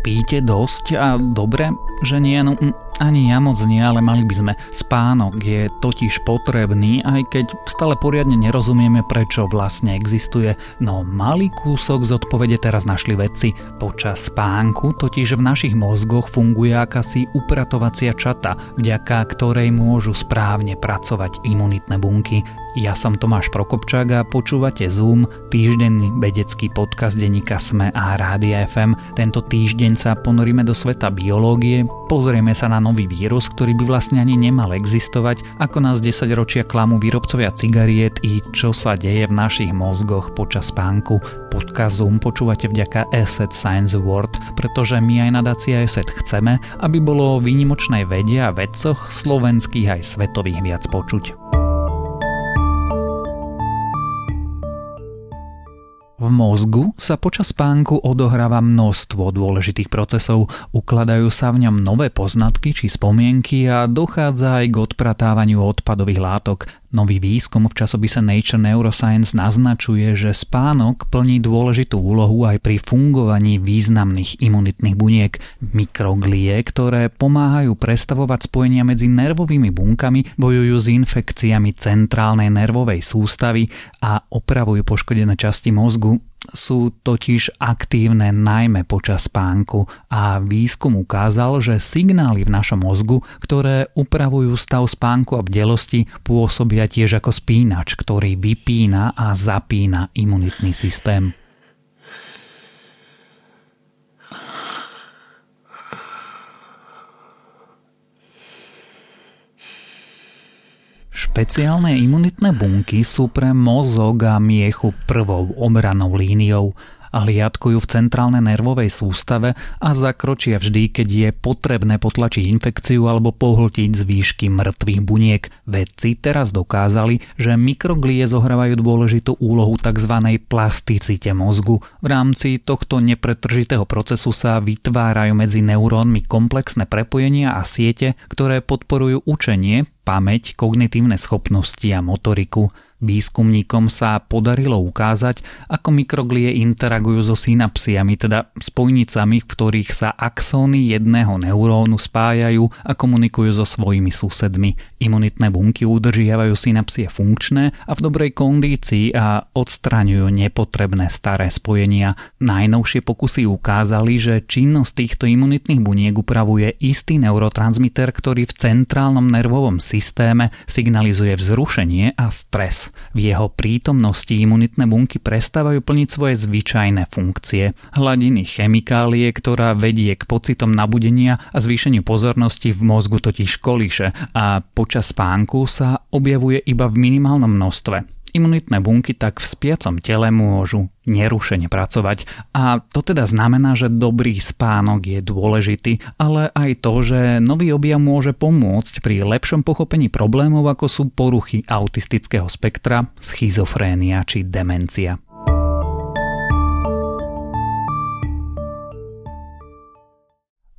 Spíte dosť a dobre, že nie, no ani ja moc nie, ale mali by sme. Spánok je totiž potrebný, aj keď stále poriadne nerozumieme, prečo vlastne existuje. No malý kúsok z odpovede teraz našli vedci. Počas spánku totiž v našich mozgoch funguje akási upratovacia čata, vďaka ktorej môžu správne pracovať imunitné bunky. Ja som Tomáš Prokopčák a počúvate Zoom, týždenný vedecký podcast denníka Sme a Rádia FM. Tento týždeň sa ponoríme do sveta biológie, pozrieme sa na nový vírus, ktorý by vlastne ani nemal existovať, ako nás 10 ročia klamú výrobcovia cigariet i čo sa deje v našich mozgoch počas spánku. Podcast Zoom počúvate vďaka Asset Science Award, pretože my aj nadácia Asset chceme, aby bolo o výnimočnej vede a vedcoch slovenských aj svetových viac počuť. V mozgu sa počas spánku odohráva množstvo dôležitých procesov, ukladajú sa v ňom nové poznatky či spomienky a dochádza aj k odpratávaniu odpadových látok. Nový výskum v časopise Nature Neuroscience naznačuje, že spánok plní dôležitú úlohu aj pri fungovaní významných imunitných buniek, mikroglie, ktoré pomáhajú prestavovať spojenia medzi nervovými bunkami, bojujú s infekciami centrálnej nervovej sústavy a opravujú poškodené časti mozgu, sú totiž aktívne najmä počas spánku a výskum ukázal, že signály v našom mozgu, ktoré upravujú stav spánku a bdelosti, pôsobia tiež ako spínač, ktorý vypína a zapína imunitný systém. Špeciálne imunitné bunky sú pre mozog a miechu prvou obranou líniou a hliadkujú v centrálnej nervovej sústave a zakročia vždy, keď je potrebné potlačiť infekciu alebo pohltiť z výšky mŕtvych buniek. Vedci teraz dokázali, že mikroglie zohrávajú dôležitú úlohu tzv. plasticite mozgu. V rámci tohto nepretržitého procesu sa vytvárajú medzi neurónmi komplexné prepojenia a siete, ktoré podporujú učenie, pamäť, kognitívne schopnosti a motoriku. Výskumníkom sa podarilo ukázať, ako mikroglie interagujú so synapsiami, teda spojnicami, v ktorých sa axóny jedného neurónu spájajú a komunikujú so svojimi susedmi. Imunitné bunky udržiavajú synapsie funkčné a v dobrej kondícii a odstraňujú nepotrebné staré spojenia. Najnovšie pokusy ukázali, že činnosť týchto imunitných buniek upravuje istý neurotransmiter, ktorý v centrálnom nervovom systéme signalizuje vzrušenie a stres. V jeho prítomnosti imunitné bunky prestávajú plniť svoje zvyčajné funkcie. Hladiny chemikálie, ktorá vedie k pocitom nabudenia a zvýšeniu pozornosti v mozgu totiž kolíše a počas spánku sa objavuje iba v minimálnom množstve. Imunitné bunky tak v spiacom tele môžu nerušene pracovať a to teda znamená, že dobrý spánok je dôležitý, ale aj to, že nový objav môže pomôcť pri lepšom pochopení problémov ako sú poruchy autistického spektra, schizofrénia či demencia.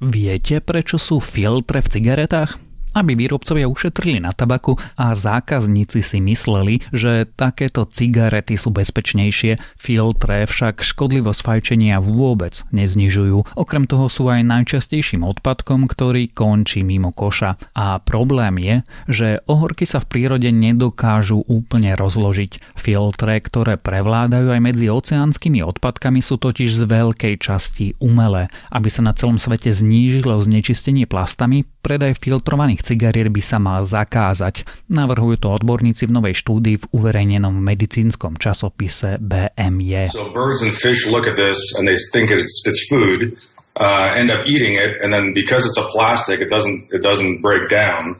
Viete, prečo sú filtre v cigaretách? Aby výrobcovia ušetrili na tabaku a zákazníci si mysleli, že takéto cigarety sú bezpečnejšie, filtre však škodlivosť fajčenia vôbec neznižujú. Okrem toho sú aj najčastejším odpadkom, ktorý končí mimo koša. A problém je, že ohorky sa v prírode nedokážu úplne rozložiť. Filtre, ktoré prevládajú aj medzi oceánskymi odpadkami sú totiž z veľkej časti umelé. Aby sa na celom svete znížilo znečistenie plastami, predaj filtrovaných tých cigariet by sa mal zakázať. Navrhujú to odborníci v novej štúdii v uverejnenom medicínskom časopise BMJ. So birds and fish look at this and they think it's, it's food, uh, end up eating it and then because it's a plastic it doesn't, it doesn't break down.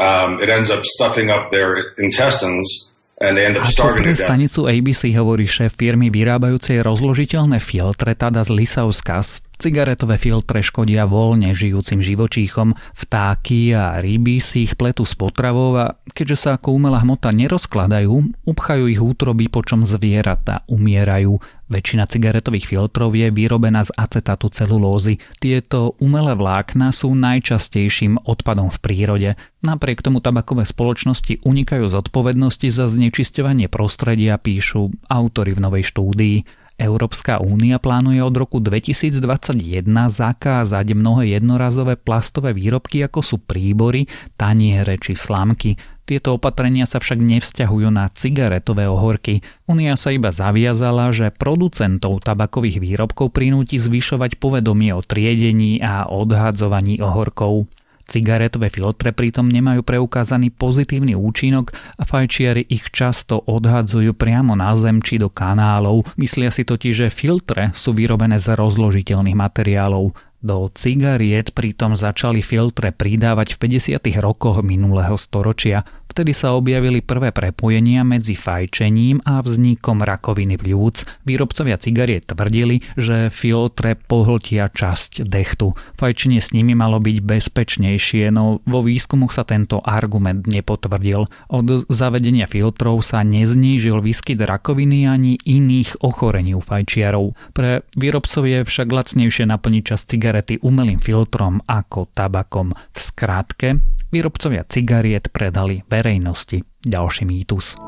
Um, it ends up stuffing up their intestines ako pre stanicu ABC hovorí šéf firmy vyrábajúcej rozložiteľné filtre Tadas Lisauskas, Cigaretové filtre škodia voľne žijúcim živočíchom, vtáky a ryby si ich pletú s potravou a keďže sa ako umelá hmota nerozkladajú, upchajú ich útroby, počom zvieratá umierajú. Väčšina cigaretových filtrov je vyrobená z acetátu celulózy. Tieto umelé vlákna sú najčastejším odpadom v prírode. Napriek tomu tabakové spoločnosti unikajú zodpovednosti za znečisťovanie prostredia, píšu autory v novej štúdii. Európska únia plánuje od roku 2021 zakázať mnohé jednorazové plastové výrobky ako sú príbory, taniere či slamky. Tieto opatrenia sa však nevzťahujú na cigaretové ohorky. Únia sa iba zaviazala, že producentov tabakových výrobkov prinúti zvyšovať povedomie o triedení a odhadzovaní ohorkov. Cigaretové filtre pritom nemajú preukázaný pozitívny účinok a fajčiari ich často odhadzujú priamo na zem či do kanálov. Myslia si totiž, že filtre sú vyrobené z rozložiteľných materiálov. Do cigariet pritom začali filtre pridávať v 50. rokoch minulého storočia. Vtedy sa objavili prvé prepojenia medzi fajčením a vznikom rakoviny pľúc. Výrobcovia cigariet tvrdili, že filtre pohltia časť dechtu. Fajčenie s nimi malo byť bezpečnejšie, no vo výskumoch sa tento argument nepotvrdil. Od zavedenia filtrov sa neznížil výskyt rakoviny ani iných ochorení u fajčiarov. Pre výrobcov je však lacnejšie naplniť časť cigarety umelým filtrom ako tabakom. V skratke, výrobcovia cigariet predali verejnosti ďalší mýtus.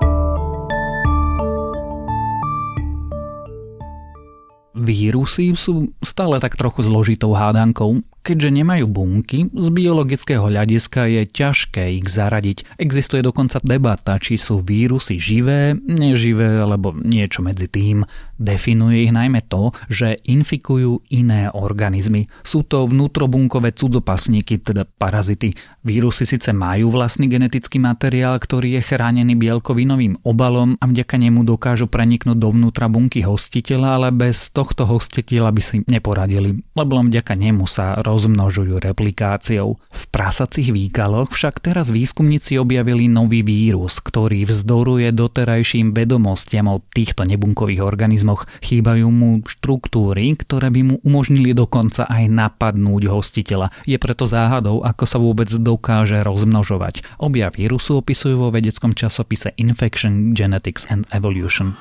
Vírusy sú stále tak trochu zložitou hádankou, Keďže nemajú bunky, z biologického hľadiska je ťažké ich zaradiť. Existuje dokonca debata, či sú vírusy živé, neživé alebo niečo medzi tým. Definuje ich najmä to, že infikujú iné organizmy. Sú to vnútrobunkové cudzopasníky, teda parazity. Vírusy síce majú vlastný genetický materiál, ktorý je chránený bielkovinovým obalom a vďaka nemu dokážu preniknúť dovnútra bunky hostiteľa, ale bez tohto hostiteľa by si neporadili, lebo len vďaka nemu sa rozmnožujú replikáciou. V prasacích výkaloch však teraz výskumníci objavili nový vírus, ktorý vzdoruje doterajším vedomostiam o týchto nebunkových organizmoch. Chýbajú mu štruktúry, ktoré by mu umožnili dokonca aj napadnúť hostiteľa. Je preto záhadou, ako sa vôbec dokáže rozmnožovať. Obja vírusu opisujú vo vedeckom časopise Infection, Genetics and Evolution.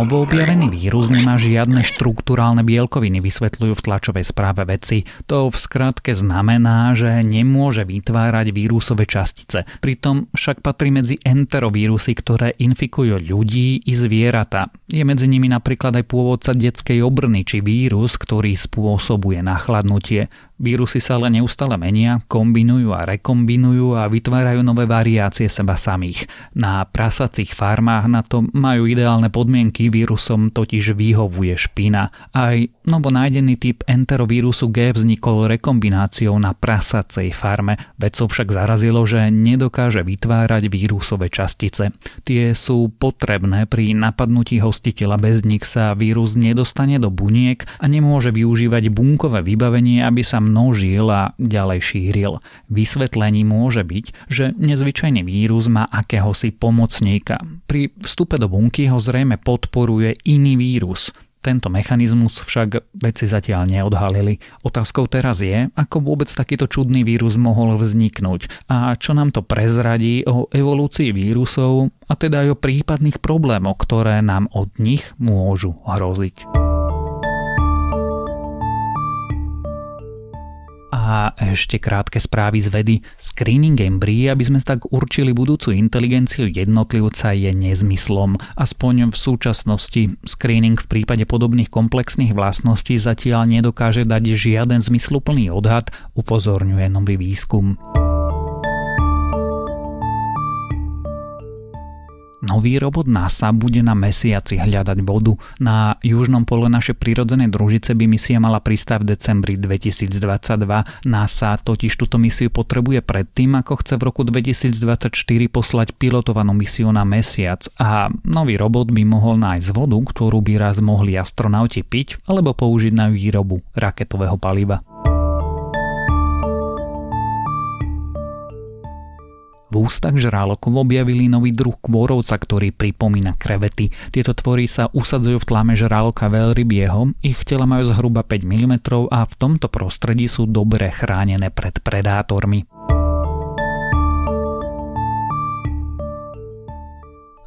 Novoobjavený vírus nemá žiadne štruktúrálne bielkoviny, vysvetľujú v tlačovej správe veci. To v skratke znamená, že nemôže vytvárať vírusové častice. Pritom však patrí medzi enterovírusy, ktoré infikujú ľudí i zvieratá. Je medzi nimi napríklad aj pôvodca detskej obrny či vírus, ktorý spôsobuje nachladnutie. Vírusy sa ale neustále menia, kombinujú a rekombinujú a vytvárajú nové variácie seba samých. Na prasacích farmách na to majú ideálne podmienky, vírusom totiž vyhovuje špina. Aj novo nájdený typ enterovírusu G vznikol rekombináciou na prasacej farme. Vedcov však zarazilo, že nedokáže vytvárať vírusové častice. Tie sú potrebné pri napadnutí hostiteľa, bez nich sa vírus nedostane do buniek a nemôže využívať bunkové vybavenie, aby sa množil a ďalej šíril. Vysvetlení môže byť, že nezvyčajný vírus má akéhosi pomocníka. Pri vstupe do bunky ho zrejme podporuje iný vírus. Tento mechanizmus však vedci zatiaľ neodhalili. Otázkou teraz je, ako vôbec takýto čudný vírus mohol vzniknúť a čo nám to prezradí o evolúcii vírusov a teda aj o prípadných problémoch, ktoré nám od nich môžu hroziť. A ešte krátke správy z vedy. Screening embryí, aby sme tak určili budúcu inteligenciu jednotlivca, je nezmyslom. Aspoň v súčasnosti screening v prípade podobných komplexných vlastností zatiaľ nedokáže dať žiaden zmysluplný odhad, upozorňuje nový výskum. Nový robot NASA bude na mesiaci hľadať vodu. Na južnom pole našej prírodzenej družice by misia mala pristať v decembri 2022. NASA totiž túto misiu potrebuje predtým, ako chce v roku 2024 poslať pilotovanú misiu na mesiac a nový robot by mohol nájsť vodu, ktorú by raz mohli astronauti piť alebo použiť na výrobu raketového paliva. V ústach žrálokov objavili nový druh kôrovca, ktorý pripomína krevety. Tieto tvory sa usadzujú v tlame žraloka veľrybieho, ich tela majú zhruba 5 mm a v tomto prostredí sú dobre chránené pred predátormi.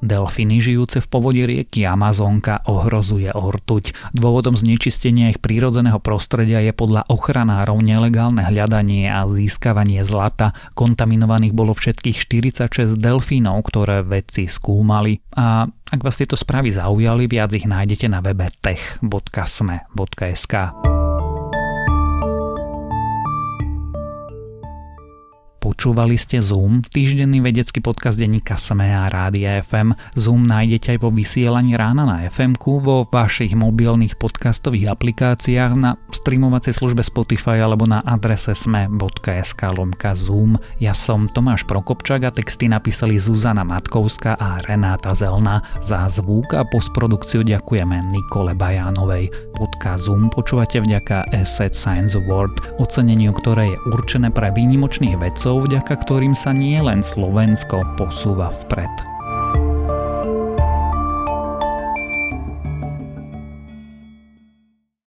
Delfíny žijúce v povodí rieky Amazonka ohrozuje ortuť. Dôvodom znečistenia ich prírodzeného prostredia je podľa ochranárov nelegálne hľadanie a získavanie zlata. Kontaminovaných bolo všetkých 46 delfínov, ktoré vedci skúmali. A ak vás tieto správy zaujali, viac ich nájdete na webe tech.sme.sk. Počúvali ste Zoom, týždenný vedecký podcast denníka SME a Rádia FM. Zoom nájdete aj vo vysielaní rána na fm vo vašich mobilných podcastových aplikáciách, na streamovacej službe Spotify alebo na adrese sme.sk lomka Zoom. Ja som Tomáš Prokopčak a texty napísali Zuzana Matkovská a Renáta Zelna. Za zvuk a postprodukciu ďakujeme Nikole Bajánovej. Podcast Zoom počúvate vďaka Asset Science Award, oceneniu, ktoré je určené pre výnimočných vedcov, vďaka ktorým sa nie len Slovensko posúva vpred.